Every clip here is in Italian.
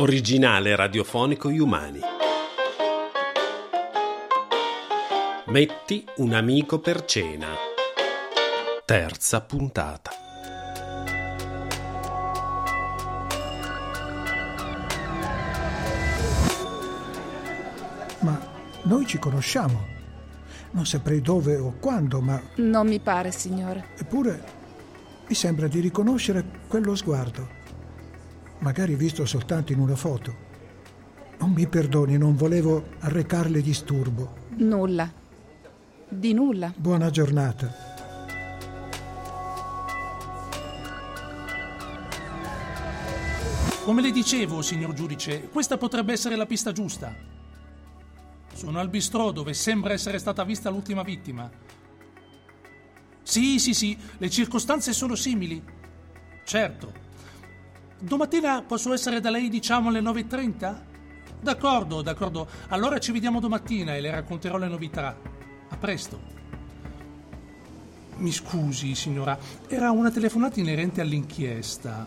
Originale radiofonico Umani. Metti un amico per cena. Terza puntata. Ma noi ci conosciamo. Non saprei dove o quando, ma Non mi pare, signore. eppure mi sembra di riconoscere quello sguardo. Magari visto soltanto in una foto. Non mi perdoni, non volevo arrecarle disturbo. Nulla. Di nulla. Buona giornata. Come le dicevo, signor giudice, questa potrebbe essere la pista giusta. Sono al bistrò dove sembra essere stata vista l'ultima vittima. Sì, sì, sì, le circostanze sono simili. Certo. Domattina posso essere da lei, diciamo, alle 9.30? D'accordo, d'accordo. Allora ci vediamo domattina e le racconterò le novità. A presto. Mi scusi, signora, era una telefonata inerente all'inchiesta.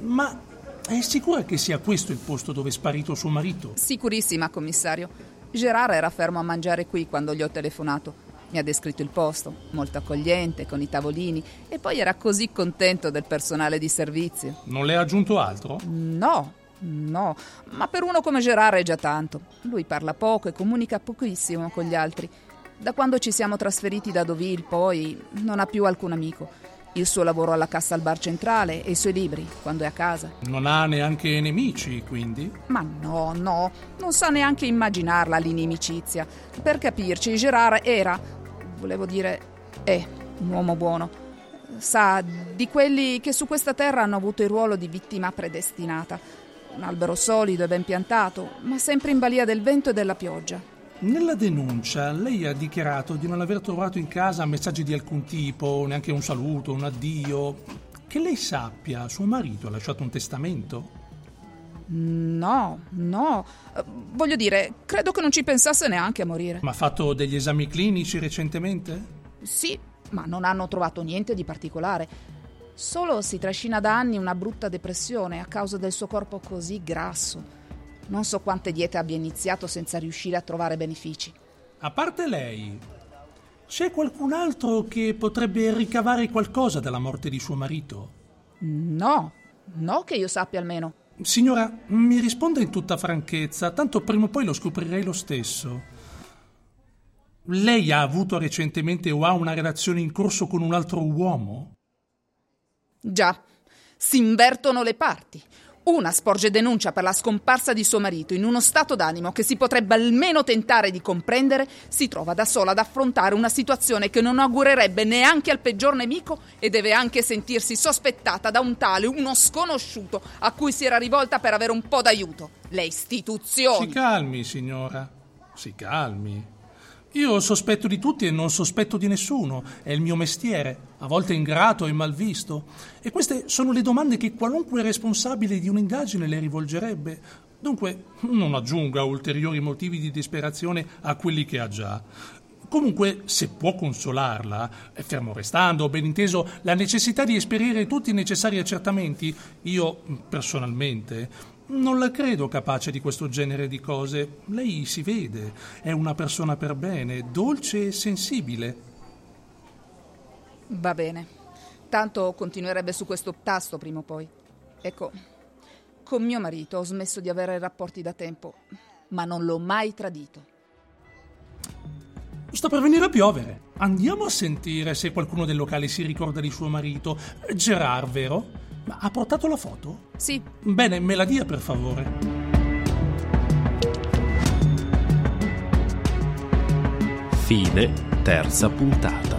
Ma è sicura che sia questo il posto dove è sparito suo marito? Sicurissima, commissario. Gerard era fermo a mangiare qui quando gli ho telefonato. Mi ha descritto il posto, molto accogliente, con i tavolini, e poi era così contento del personale di servizio. Non le ha aggiunto altro? No, no, ma per uno come Gerard è già tanto. Lui parla poco e comunica pochissimo con gli altri. Da quando ci siamo trasferiti da Deauville, poi, non ha più alcun amico. Il suo lavoro alla cassa al bar centrale e i suoi libri, quando è a casa. Non ha neanche nemici, quindi? Ma no, no, non sa neanche immaginarla l'inimicizia. Per capirci, Gerard era, volevo dire, è un uomo buono. Sa di quelli che su questa terra hanno avuto il ruolo di vittima predestinata. Un albero solido e ben piantato, ma sempre in balia del vento e della pioggia. Nella denuncia lei ha dichiarato di non aver trovato in casa messaggi di alcun tipo, neanche un saluto, un addio. Che lei sappia, suo marito ha lasciato un testamento? No, no. Eh, Voglio dire, credo che non ci pensasse neanche a morire. Ma ha fatto degli esami clinici recentemente? Sì, ma non hanno trovato niente di particolare. Solo si trascina da anni una brutta depressione a causa del suo corpo così grasso. Non so quante diete abbia iniziato senza riuscire a trovare benefici. A parte lei, c'è qualcun altro che potrebbe ricavare qualcosa dalla morte di suo marito? No, no che io sappia almeno. Signora, mi risponda in tutta franchezza, tanto prima o poi lo scoprirei lo stesso. Lei ha avuto recentemente o ha una relazione in corso con un altro uomo? Già, si invertono le parti. Una sporge denuncia per la scomparsa di suo marito in uno stato d'animo che si potrebbe almeno tentare di comprendere, si trova da sola ad affrontare una situazione che non augurerebbe neanche al peggior nemico e deve anche sentirsi sospettata da un tale, uno sconosciuto, a cui si era rivolta per avere un po' d'aiuto. Le Si istituzioni. calmi, signora. Si calmi. Io sospetto di tutti e non sospetto di nessuno. È il mio mestiere, a volte ingrato e malvisto. E queste sono le domande che qualunque responsabile di un'indagine le rivolgerebbe. Dunque, non aggiunga ulteriori motivi di disperazione a quelli che ha già. Comunque, se può consolarla, e fermo restando, ben inteso, la necessità di esperire tutti i necessari accertamenti, io, personalmente, non la credo capace di questo genere di cose. Lei si vede, è una persona per bene, dolce e sensibile. Va bene. Tanto continuerebbe su questo tasto prima o poi. Ecco, con mio marito ho smesso di avere rapporti da tempo, ma non l'ho mai tradito. Sta per venire a piovere. Andiamo a sentire se qualcuno del locale si ricorda di suo marito. Gerard, vero? Ma ha portato la foto? Sì, Bene, me la dia per favore. Fine terza puntata.